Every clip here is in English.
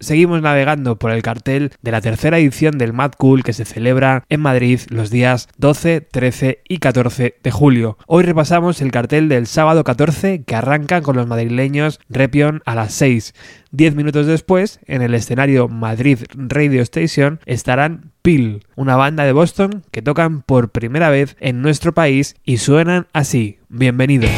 Seguimos navegando por el cartel de la tercera edición del Mad Cool que se celebra en Madrid los días 12, 13 y 14 de julio. Hoy repasamos el cartel del sábado 14 que arranca con los madrileños Repion a las 6. Diez minutos después, en el escenario Madrid Radio Station, estarán Peel, una banda de Boston que tocan por primera vez en nuestro país y suenan así. Bienvenidos.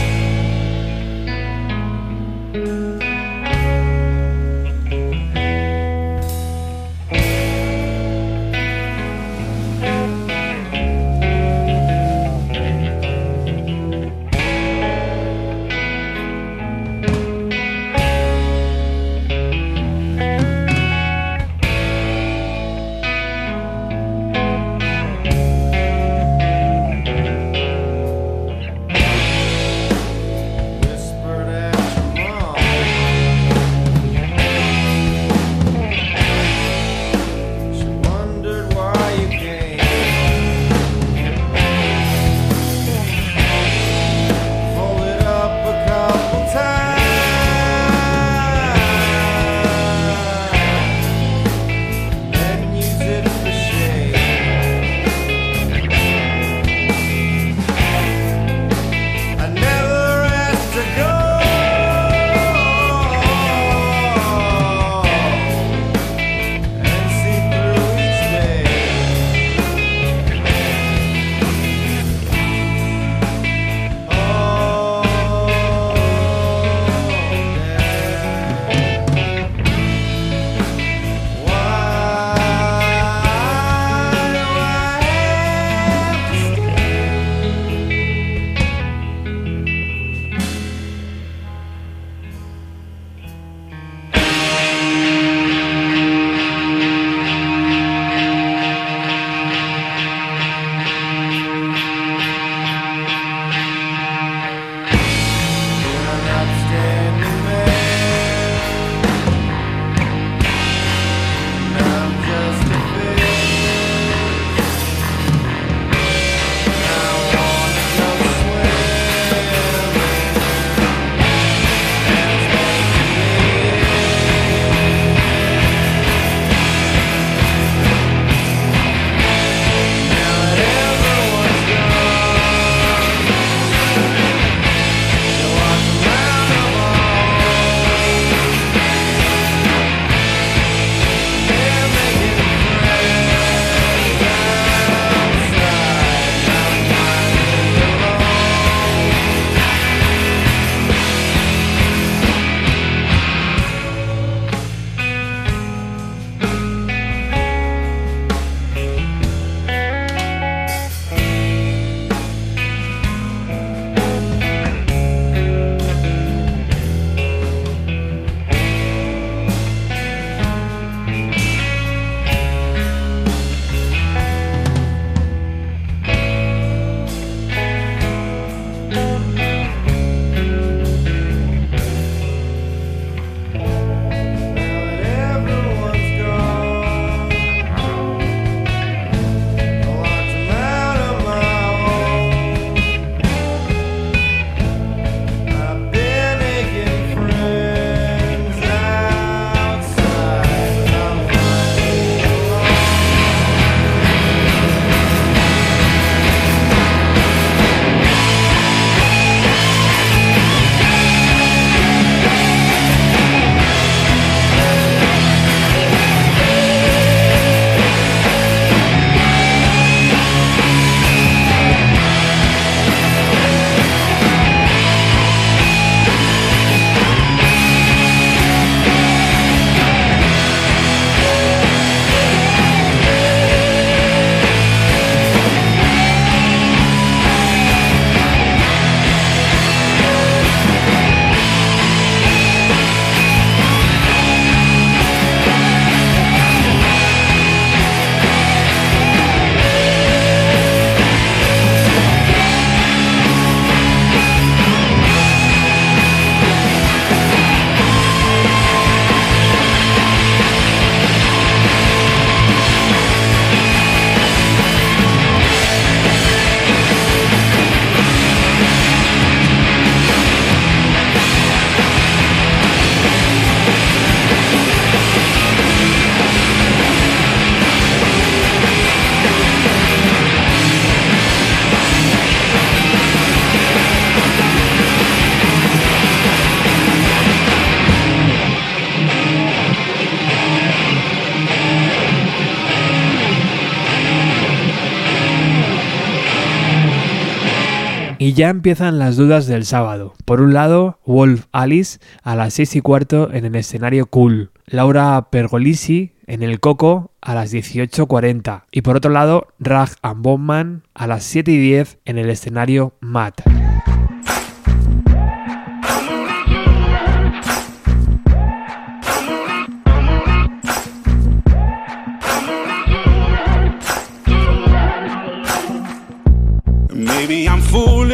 Y ya empiezan las dudas del sábado. Por un lado, Wolf Alice a las 6 y cuarto en el escenario Cool. Laura Pergolisi en el Coco a las 18.40. Y por otro lado, Rag and Bowman a las 7 y 10 en el escenario Matt.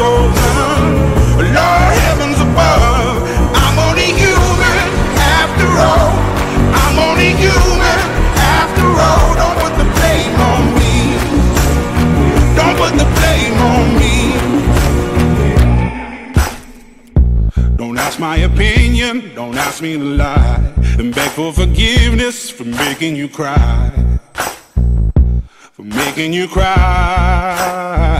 Lord heavens above, I'm only human after all. I'm only human after all. Don't put the blame on me. Don't put the blame on me. Don't ask my opinion, don't ask me to lie. And beg for forgiveness for making you cry. For making you cry.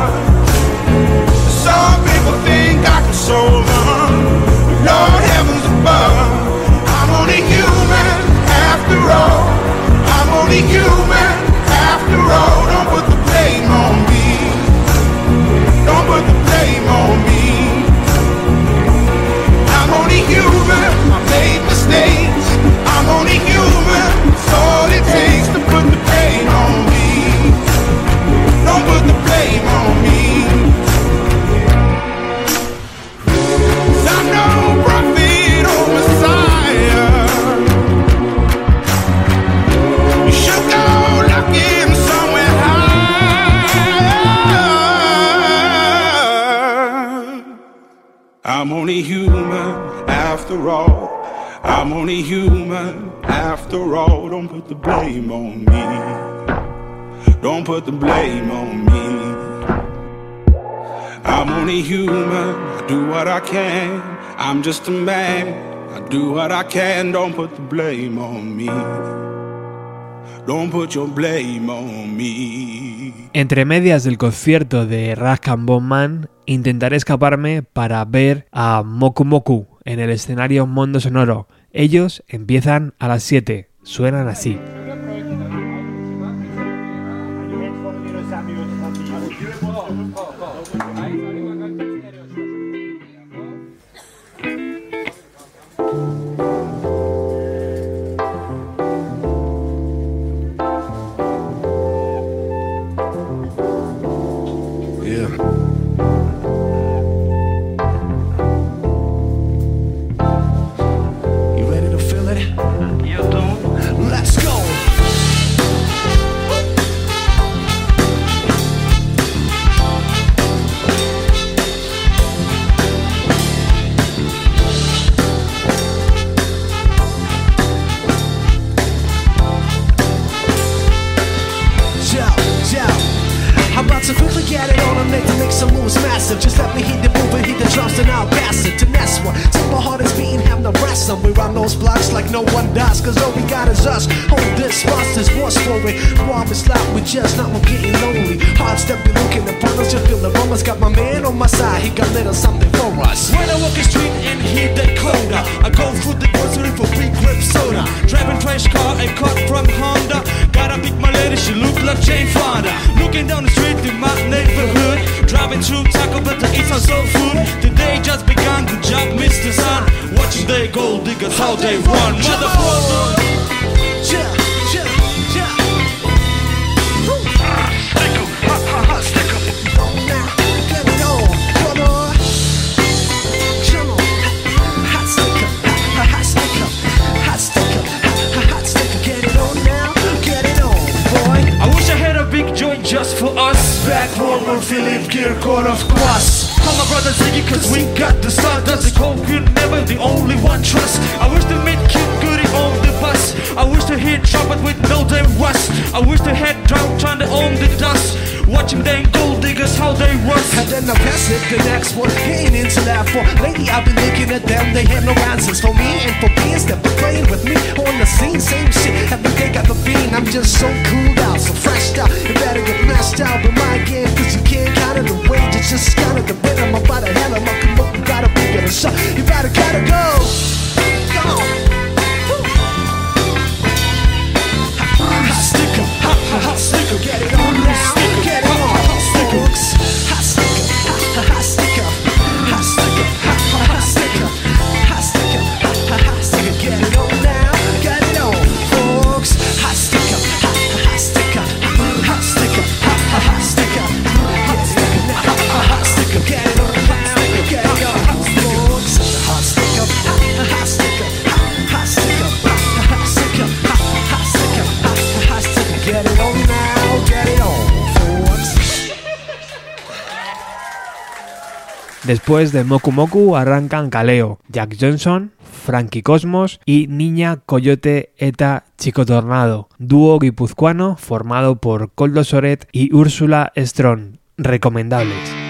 Man. I do what I can. Don't put the blame on me. Don't put your blame on me. Entre medias del concierto de Rack and Bowman, intentaré escaparme para ver a Moku Moku en el escenario Mundo Sonoro. Ellos empiezan a las 7, suenan así. We run those blocks like no one does. Cause all we got is us. Hold this, monsters, what's for it? Warm is loud, we just not we're getting lonely. Hard step, be looking upon us, you feel the romance. Got my man on my side, he got little something for us. When I walk the street and hear that coda, I go through the grocery for free grip soda. Driving trash car, a cut from Honda. Gotta pick my lady, she look like Jane Fonda. Looking down the street with my I've been through Taco Bell to eat some soul food The day just begun, good job Mr. Sun. Watching the gold diggers how they run Motherfucker Yeah. Philip Kirkorov Cross. Call my brother Ziggy cause we got the start. Does it cold you never the only one trust. I wish to meet Kid Goody on the bus I wish to hear trumpet with no damn rust I wish to head drought trying to own the dust. Watching them gold diggers how they work. And then I pass it the next one. Ain't into that for. Lately I've been looking at them, they have no answers for me and for beings that been playing with me on the scene. Same shit, every day got the bean. I'm just so cooled out, so freshed out. You better get mashed out with my game, cause you can't count it the wage. It's just kind of the rhythm. I'm about to hell, I'm up, you gotta be a shot. You better gotta go. Go. Hot sticker, hot, hot, hot sticker, get it on now, get it Después de Moku Moku arrancan Kaleo, Jack Johnson, Frankie Cosmos y Niña Coyote Eta Chico Tornado, dúo guipuzcoano formado por Coldo Soret y Úrsula Strong. Recomendables.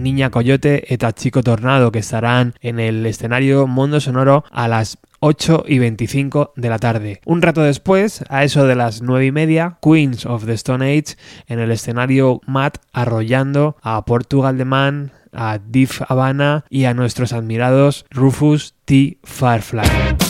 Niña Coyote eta Chico Tornado, que estarán en el escenario Mundo Sonoro a las 8 y 25 de la tarde. Un rato después, a eso de las 9 y media, Queens of the Stone Age en el escenario Matt arrollando a Portugal de Man, a Div Havana y a nuestros admirados Rufus T. Firefly.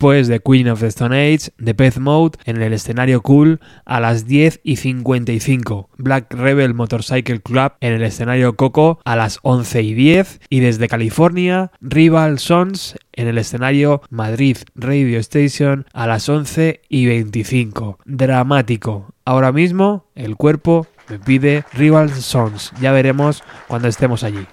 Después de Queen of the Stone Age, The Pet Mode en el escenario Cool a las 10 y 55, Black Rebel Motorcycle Club en el escenario Coco a las 11 y 10 y desde California, Rival Sons en el escenario Madrid Radio Station a las 11 y 25. Dramático. Ahora mismo el cuerpo me pide Rival Sons. Ya veremos cuando estemos allí.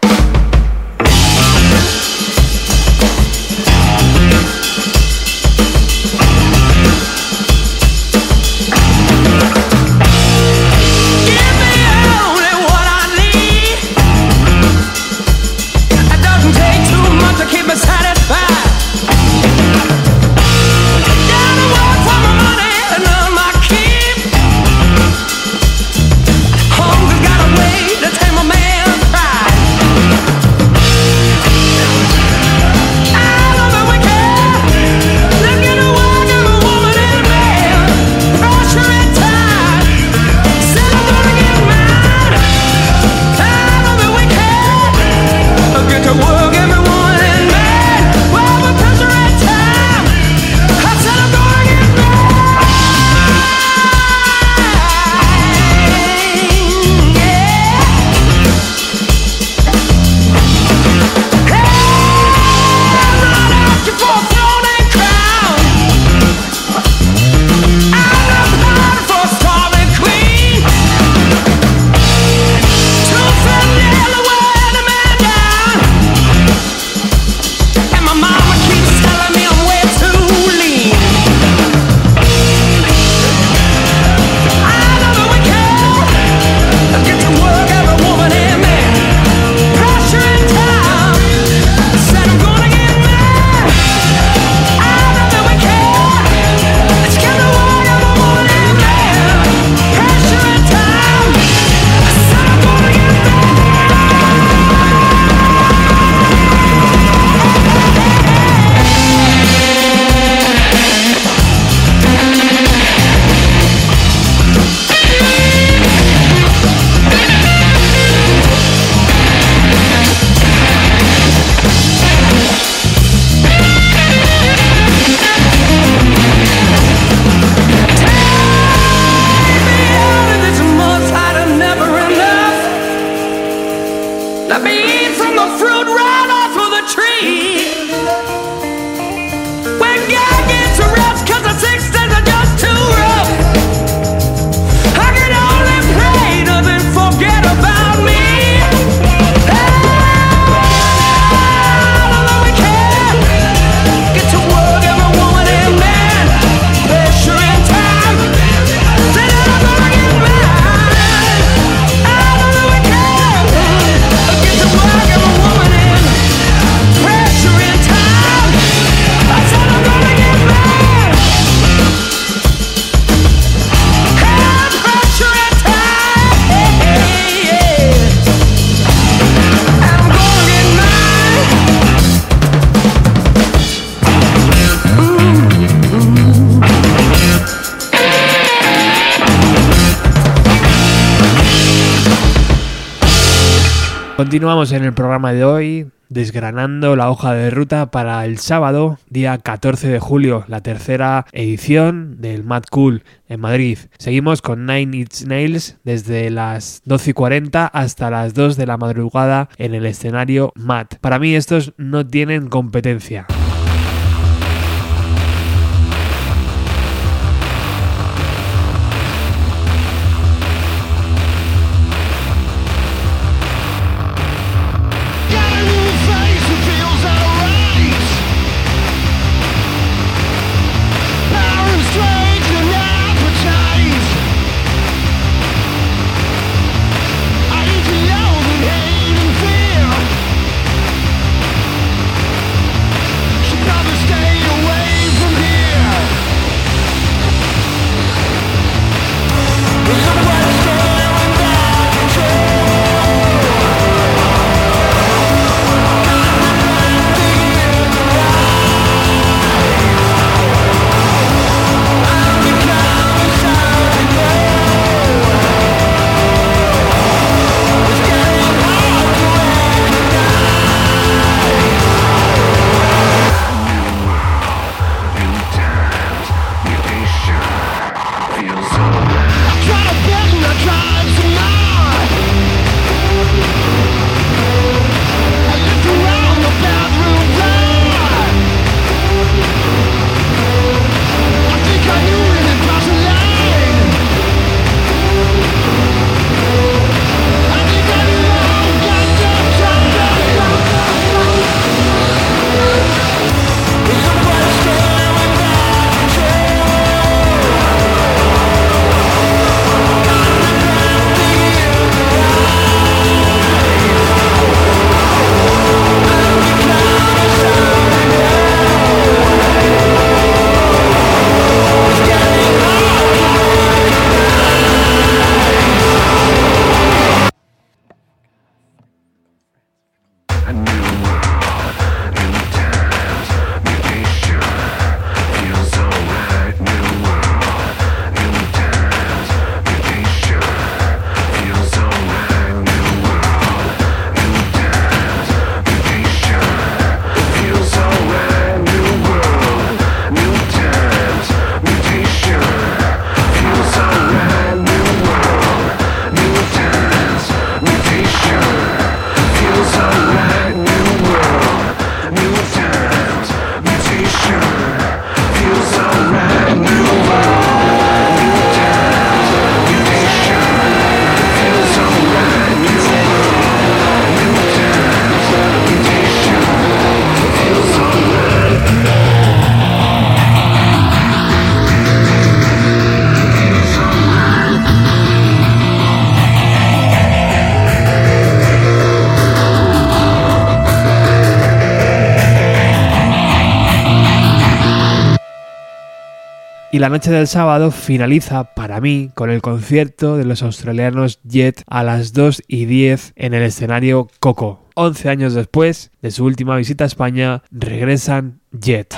Continuamos en el programa de hoy desgranando la hoja de ruta para el sábado, día 14 de julio, la tercera edición del Mad Cool en Madrid. Seguimos con Nine Inch Nails desde las 12 y 40 hasta las 2 de la madrugada en el escenario Mad. Para mí estos no tienen competencia. Y la noche del sábado finaliza para mí con el concierto de los australianos Jet a las 2 y 10 en el escenario Coco. 11 años después de su última visita a España, regresan Jet.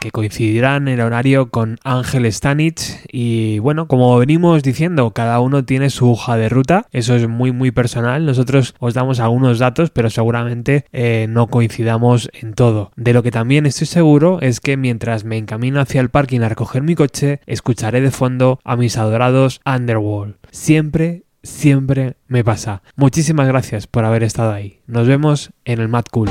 Que coincidirán en horario con Ángel Stanich y bueno, como venimos diciendo, cada uno tiene su hoja de ruta, eso es muy muy personal, nosotros os damos algunos datos, pero seguramente eh, no coincidamos en todo. De lo que también estoy seguro es que mientras me encamino hacia el parking a recoger mi coche, escucharé de fondo a mis adorados Underworld. Siempre siempre me pasa. Muchísimas gracias por haber estado ahí. Nos vemos en el Mad Cool.